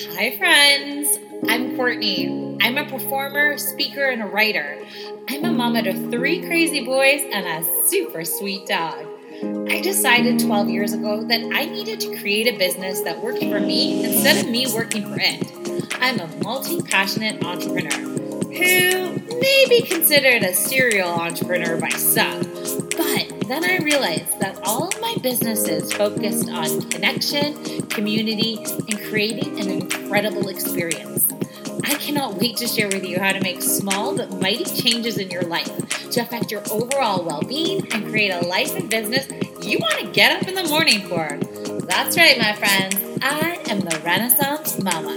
Hi, friends. I'm Courtney. I'm a performer, speaker, and a writer. I'm a mama to three crazy boys and a super sweet dog. I decided 12 years ago that I needed to create a business that worked for me instead of me working for it. I'm a multi passionate entrepreneur who may be considered a serial entrepreneur by some, but then I realized that all of my businesses focused on connection, community, and creating an incredible experience. I cannot wait to share with you how to make small but mighty changes in your life to affect your overall well being and create a life and business you want to get up in the morning for. That's right, my friends. I am the Renaissance Mama.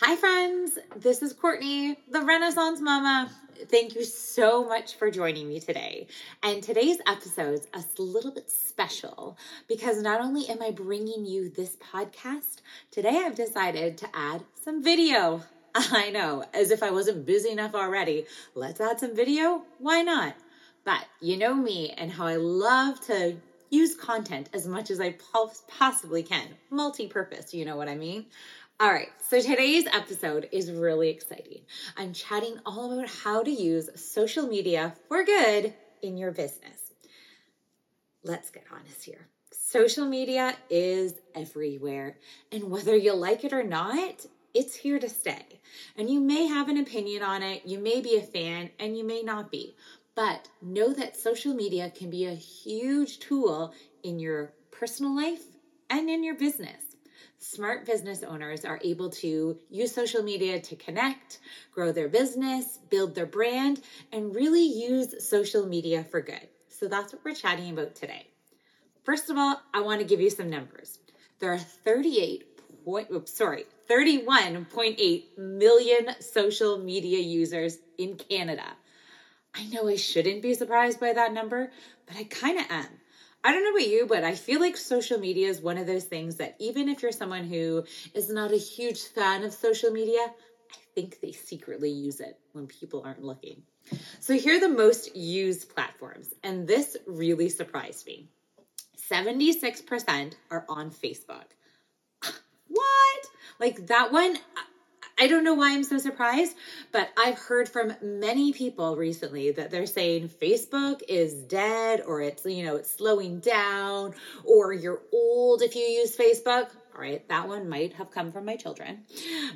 Hi, friends. This is Courtney, the Renaissance Mama thank you so much for joining me today. And today's episode is a little bit special because not only am I bringing you this podcast, today I've decided to add some video. I know, as if I wasn't busy enough already. Let's add some video. Why not? But you know me and how I love to use content as much as I possibly can. Multi purpose, you know what I mean? All right, so today's episode is really exciting. I'm chatting all about how to use social media for good in your business. Let's get honest here. Social media is everywhere, and whether you like it or not, it's here to stay. And you may have an opinion on it, you may be a fan, and you may not be. But know that social media can be a huge tool in your personal life and in your business smart business owners are able to use social media to connect, grow their business, build their brand, and really use social media for good. So that's what we're chatting about today. First of all, I want to give you some numbers. There are 38 point, oops, sorry, 31.8 million social media users in Canada. I know I shouldn't be surprised by that number, but I kind of am. I don't know about you, but I feel like social media is one of those things that even if you're someone who is not a huge fan of social media, I think they secretly use it when people aren't looking. So here are the most used platforms, and this really surprised me. 76% are on Facebook. what? Like that one, I don't know why I'm so surprised, but I've heard from many people recently that they're saying Facebook is dead or it's, you know, it's slowing down or you're old if you use Facebook. All right, that one might have come from my children.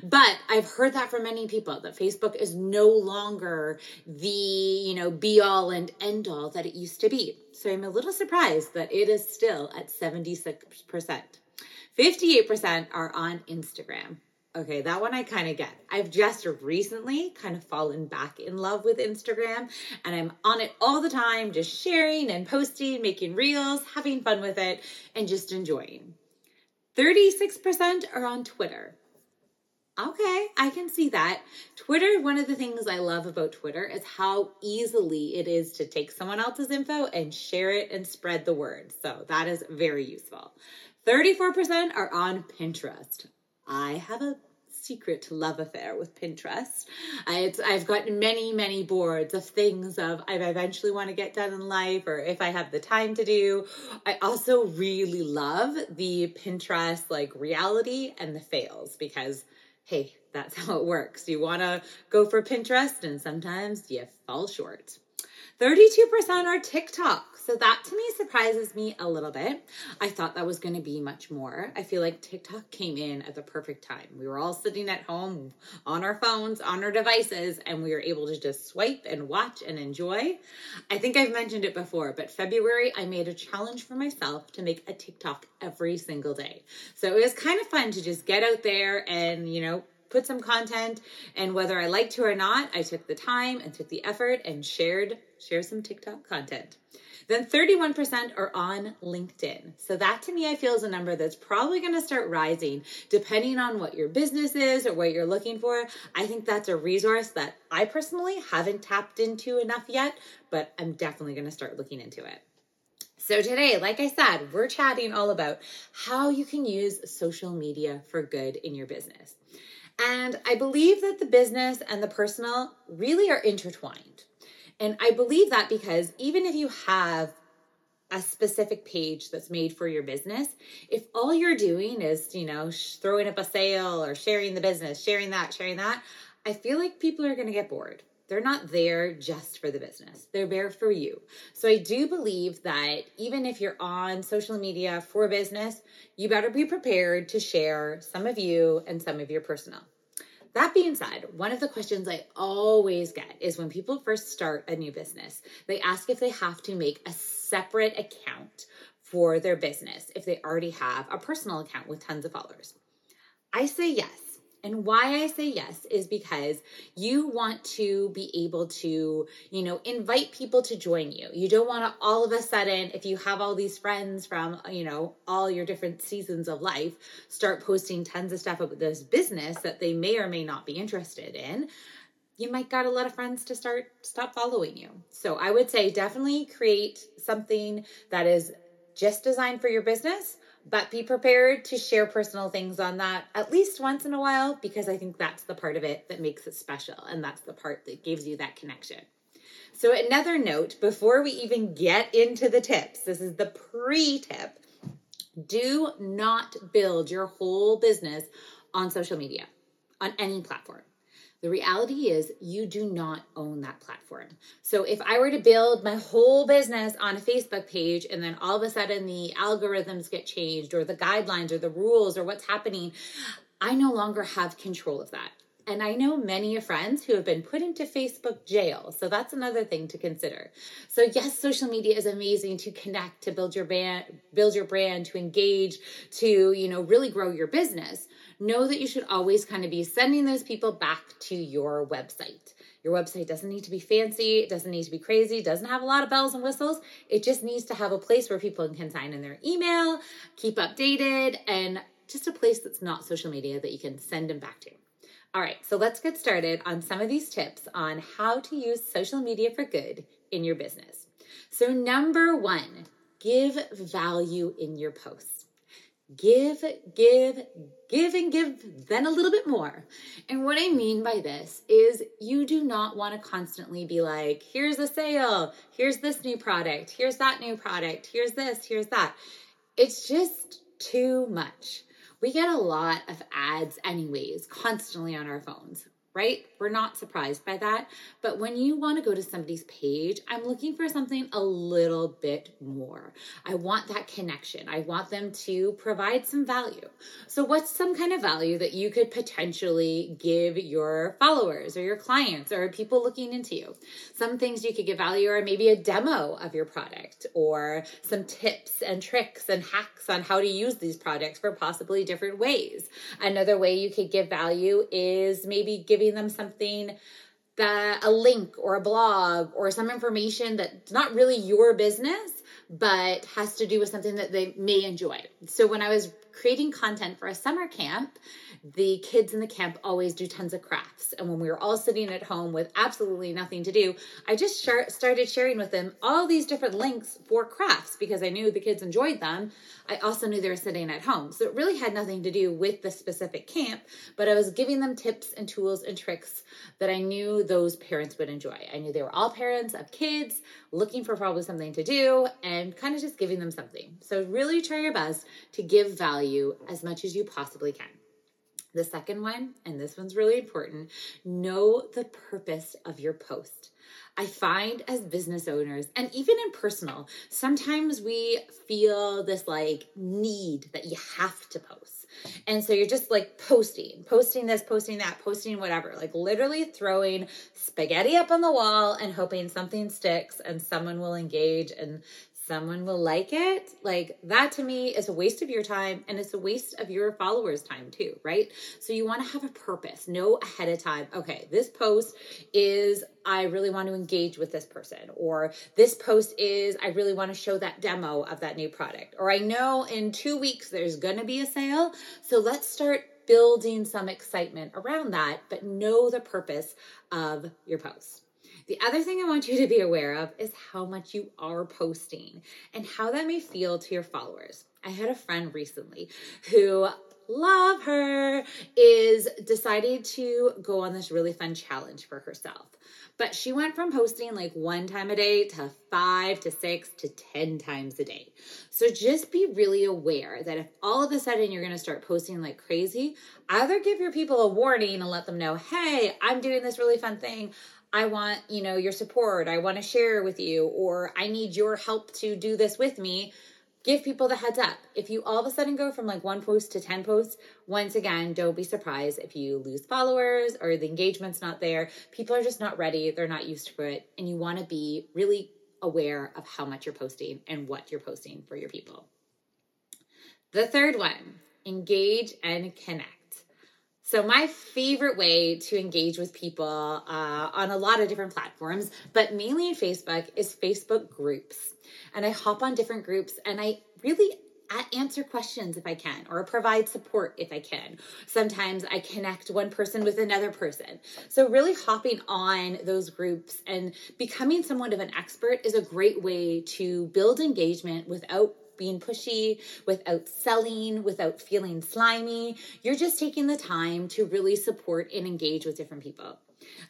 But I've heard that from many people that Facebook is no longer the, you know, be all and end all that it used to be. So I'm a little surprised that it is still at 76%. 58% are on Instagram. Okay, that one I kind of get. I've just recently kind of fallen back in love with Instagram and I'm on it all the time, just sharing and posting, making reels, having fun with it, and just enjoying. 36% are on Twitter. Okay, I can see that. Twitter, one of the things I love about Twitter is how easily it is to take someone else's info and share it and spread the word. So that is very useful. 34% are on Pinterest. I have a secret love affair with Pinterest. I, have got many, many boards of things of I eventually want to get done in life or if I have the time to do. I also really love the Pinterest like reality and the fails because hey, that's how it works. You want to go for Pinterest and sometimes you fall short. 32% are TikTok. So that to me surprises me a little bit. I thought that was going to be much more. I feel like TikTok came in at the perfect time. We were all sitting at home on our phones, on our devices, and we were able to just swipe and watch and enjoy. I think I've mentioned it before, but February I made a challenge for myself to make a TikTok every single day. So it was kind of fun to just get out there and, you know, put some content and whether I liked to or not, I took the time and took the effort and shared share some TikTok content. Then 31% are on LinkedIn. So that to me, I feel is a number that's probably going to start rising depending on what your business is or what you're looking for. I think that's a resource that I personally haven't tapped into enough yet, but I'm definitely going to start looking into it. So, today, like I said, we're chatting all about how you can use social media for good in your business. And I believe that the business and the personal really are intertwined. And I believe that because even if you have a specific page that's made for your business, if all you're doing is, you know, throwing up a sale or sharing the business, sharing that, sharing that, I feel like people are going to get bored. They're not there just for the business. They're there for you. So I do believe that even if you're on social media for business, you better be prepared to share some of you and some of your personal. That being said, one of the questions I always get is when people first start a new business, they ask if they have to make a separate account for their business if they already have a personal account with tons of followers. I say yes. And why I say yes is because you want to be able to, you know, invite people to join you. You don't want to all of a sudden, if you have all these friends from, you know, all your different seasons of life, start posting tons of stuff about this business that they may or may not be interested in. You might got a lot of friends to start stop following you. So I would say definitely create something that is just designed for your business but be prepared to share personal things on that at least once in a while because I think that's the part of it that makes it special and that's the part that gives you that connection. So, another note before we even get into the tips, this is the pre tip do not build your whole business on social media, on any platform. The reality is, you do not own that platform. So, if I were to build my whole business on a Facebook page and then all of a sudden the algorithms get changed or the guidelines or the rules or what's happening, I no longer have control of that. And I know many friends who have been put into Facebook jail. So that's another thing to consider. So yes, social media is amazing to connect, to build your brand, build your brand, to engage, to, you know, really grow your business know that you should always kind of be sending those people back to your website. Your website doesn't need to be fancy, it doesn't need to be crazy, it doesn't have a lot of bells and whistles. It just needs to have a place where people can sign in their email, keep updated, and just a place that's not social media that you can send them back to. All right, so let's get started on some of these tips on how to use social media for good in your business. So, number one, give value in your posts give, give, give, and give, then a little bit more. And what I mean by this is you do not want to constantly be like, here's a sale, here's this new product, here's that new product, here's this, here's that. It's just too much. We get a lot of ads, anyways, constantly on our phones right? We're not surprised by that. But when you want to go to somebody's page, I'm looking for something a little bit more. I want that connection. I want them to provide some value. So, what's some kind of value that you could potentially give your followers or your clients or people looking into you? Some things you could give value are maybe a demo of your product or some tips and tricks and hacks on how to use these products for possibly different ways. Another way you could give value is maybe giving giving them something that a link or a blog or some information that's not really your business but has to do with something that they may enjoy. So when I was creating content for a summer camp, the kids in the camp always do tons of crafts. And when we were all sitting at home with absolutely nothing to do, I just started sharing with them all these different links for crafts because I knew the kids enjoyed them. I also knew they were sitting at home. So it really had nothing to do with the specific camp, but I was giving them tips and tools and tricks that I knew those parents would enjoy. I knew they were all parents of kids looking for probably something to do and kind of just giving them something. So really try your best to give value as much as you possibly can. The second one, and this one's really important, know the purpose of your post. I find as business owners and even in personal, sometimes we feel this like need that you have to post. And so you're just like posting, posting this, posting that, posting whatever, like literally throwing spaghetti up on the wall and hoping something sticks and someone will engage and someone will like it, like that to me is a waste of your time and it's a waste of your followers' time too, right? So you want to have a purpose. Know ahead of time, okay, this post is I really want to engage with this person, or this post is I really want to show that demo of that new product, or I know in two weeks there's going to be a sale. So let's start building some excitement around that, but know the purpose of your post. The other thing I want you to be aware of is how much you are posting and how that may feel to your followers. I had a friend recently who love her, is decided to go on this really fun challenge for herself. But she went from posting like one time a day to five to six to 10 times a day. So just be really aware that if all of a sudden you're going to start posting like crazy, either give your people a warning and let them know, hey, I'm doing this really fun thing. I want, you know, your support. I want to share with you, or I need your help to do this with me give people the heads up. If you all of a sudden go from like one post to 10 posts, once again, don't be surprised if you lose followers or the engagement's not there. People are just not ready, they're not used to it, and you want to be really aware of how much you're posting and what you're posting for your people. The third one, engage and connect. So, my favorite way to engage with people uh, on a lot of different platforms, but mainly in Facebook, is Facebook groups. And I hop on different groups and I really answer questions if I can, or provide support if I can. Sometimes I connect one person with another person. So, really hopping on those groups and becoming somewhat of an expert is a great way to build engagement without being pushy, without selling, without feeling slimy. You're just taking the time to really support and engage with different people.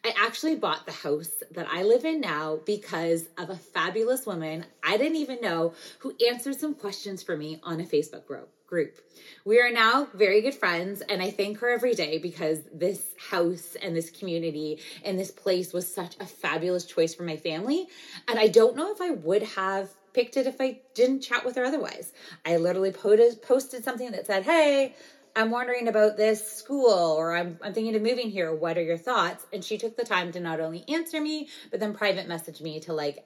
I actually bought the house that I live in now because of a fabulous woman I didn't even know who answered some questions for me on a Facebook group. We are now very good friends, and I thank her every day because this house and this community and this place was such a fabulous choice for my family. And I don't know if I would have picked it if I didn't chat with her otherwise. I literally posted, something that said, Hey, I'm wondering about this school or I'm, I'm thinking of moving here. What are your thoughts? And she took the time to not only answer me, but then private message me to like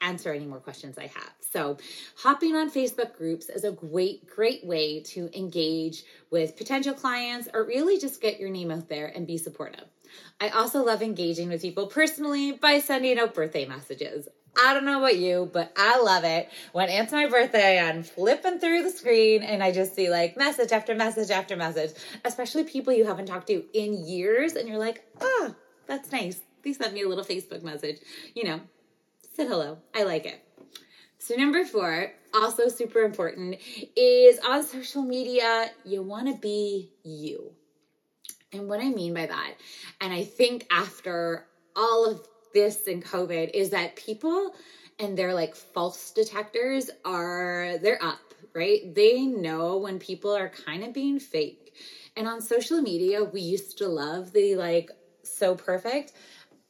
answer any more questions I have. So, hopping on Facebook groups is a great, great way to engage with potential clients or really just get your name out there and be supportive. I also love engaging with people personally by sending out birthday messages. I don't know about you, but I love it. When it's my birthday, I'm flipping through the screen and I just see like message after message after message, especially people you haven't talked to in years. And you're like, oh, that's nice. They sent me a little Facebook message. You know, said hello. I like it. So, number four, also super important, is on social media, you want to be you. And what I mean by that, and I think after all of this and COVID is that people and their like false detectors are they're up, right? They know when people are kind of being fake. And on social media, we used to love the like so perfect.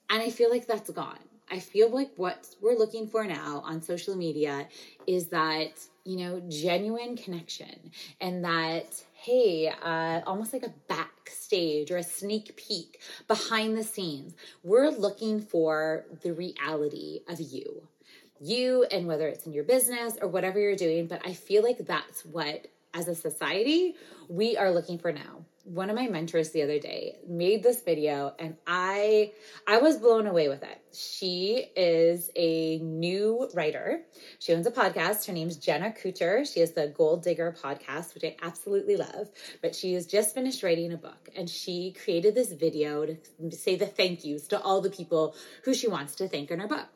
And I feel like that's gone. I feel like what we're looking for now on social media is that, you know, genuine connection and that, hey, uh, almost like a backstage or a sneak peek behind the scenes. We're looking for the reality of you. You and whether it's in your business or whatever you're doing, but I feel like that's what, as a society, we are looking for now one of my mentors the other day made this video and I I was blown away with it. She is a new writer. She owns a podcast. Her name's Jenna Kutcher. She has the Goal Digger podcast, which I absolutely love. But she has just finished writing a book and she created this video to say the thank yous to all the people who she wants to thank in her book.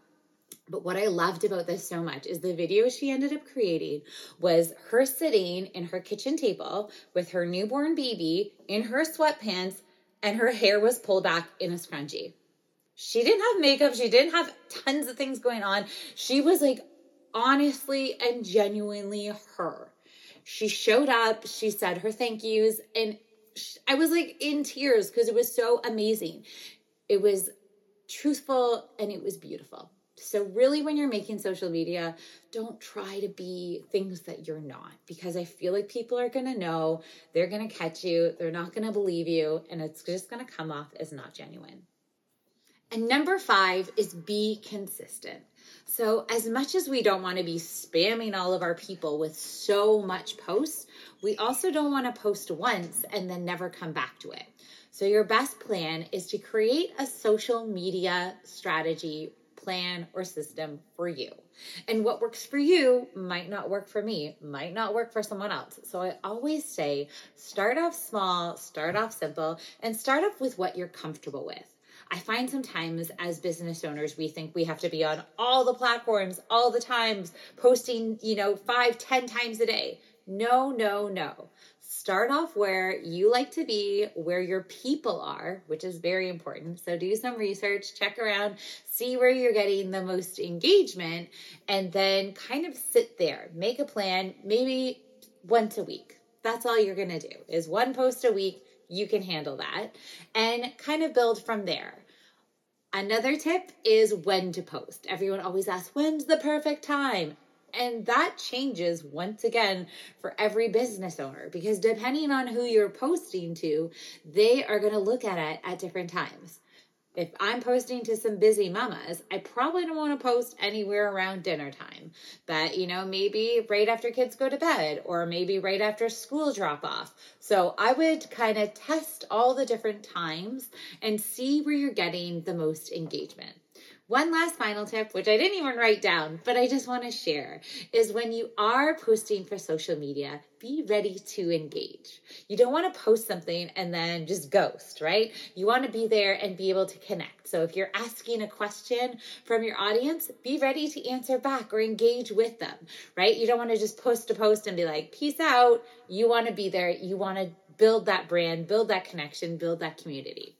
But what I loved about this so much is the video she ended up creating was her sitting in her kitchen table with her newborn baby in her sweatpants and her hair was pulled back in a scrunchie. She didn't have makeup, she didn't have tons of things going on. She was like honestly and genuinely her. She showed up, she said her thank yous, and I was like in tears because it was so amazing. It was truthful and it was beautiful. So, really, when you're making social media, don't try to be things that you're not because I feel like people are going to know, they're going to catch you, they're not going to believe you, and it's just going to come off as not genuine. And number five is be consistent. So, as much as we don't want to be spamming all of our people with so much posts, we also don't want to post once and then never come back to it. So, your best plan is to create a social media strategy plan or system for you. And what works for you might not work for me, might not work for someone else. So I always say start off small, start off simple, and start off with what you're comfortable with. I find sometimes as business owners, we think we have to be on all the platforms all the times, posting, you know, five, ten times a day. No, no, no Start off where you like to be, where your people are, which is very important. So do some research, check around, see where you're getting the most engagement, and then kind of sit there. Make a plan, maybe once a week. That's all you're going to do is one post a week. You can handle that and kind of build from there. Another tip is when to post. Everyone always asks, when's the perfect time? And that changes once again for every business owner because depending on who you're posting to, they are going to look at it at different times if I'm posting to some busy mamas, I probably don't want to post anywhere around dinner time. But, you know, maybe right after kids go to bed or maybe right after school drop off. So I would kind of test all the different times and see where you're getting the most engagement. One last final tip, which I didn't even write down, but I just want to share, is when you are posting for social media, be ready to engage. You don't want to post something and then just ghost, right? You want to be there and be able to connect. So if you're asking a question from your audience, be ready to answer back or engage with them, right? You don't want to just post a post and be like, peace out. You want to be there. You want to build that brand, build that connection, build that community.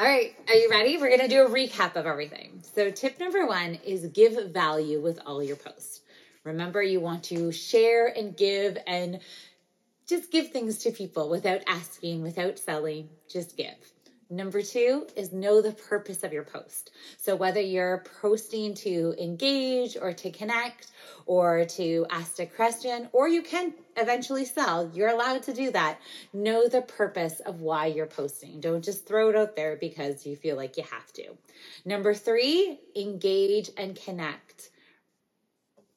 All right, are you ready? We're going to do a recap of everything. So, tip number one is give value with all your posts. Remember, you want to share and give and just give things to people without asking, without selling, just give. Number two is know the purpose of your post. So, whether you're posting to engage or to connect or to ask a question, or you can eventually sell, you're allowed to do that. Know the purpose of why you're posting. Don't just throw it out there because you feel like you have to. Number three, engage and connect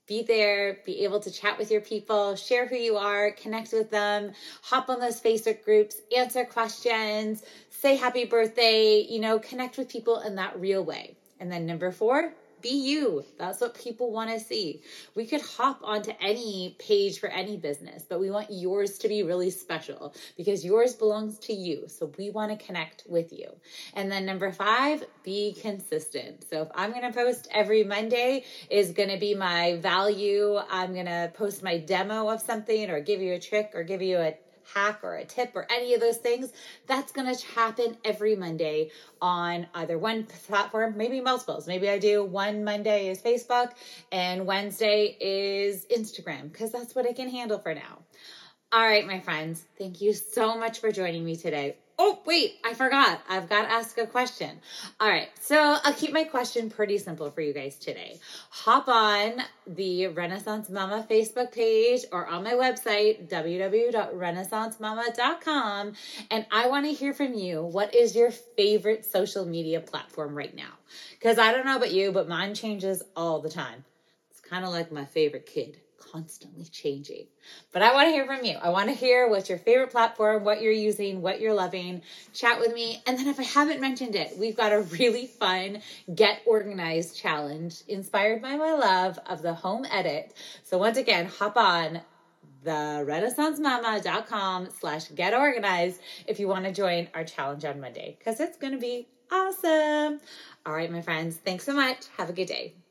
be there, be able to chat with your people, share who you are, connect with them, hop on those Facebook groups, answer questions, say happy birthday, you know, connect with people in that real way. And then number four, be you. That's what people want to see. We could hop onto any page for any business, but we want yours to be really special because yours belongs to you. So we want to connect with you. And then number five, be consistent. So if I'm going to post every Monday is going to be my value. I'm going to post my demo of something or give you a trick or give you a hack or a tip or any of those things, that's going to happen every Monday on either one platform, maybe multiples. Maybe I do one Monday is Facebook and Wednesday is Instagram because that's what I can handle for now. All right, my friends, thank you so much for joining me today. Oh, wait, I forgot. I've got to ask a question. All right, so I'll keep my question pretty simple for you guys today. Hop on the Renaissance Mama Facebook page or on my website, www.renaissancemama.com, and I want to hear from you. What is your favorite social media platform right now? Because I don't know about you, but mine changes all the time. It's kind of like my favorite kid constantly changing. But I want to hear from you. I want to hear what's your favorite platform, what you're using, what you're loving. Chat with me. And then if I haven't mentioned it, we've got a really fun Get Organized challenge inspired by my love of the home edit. So once again, hop on the renaissancemama.com slash get organized if you want to join our challenge on Monday because it's going to be awesome. All right, my friends, thanks so much. Have a good day.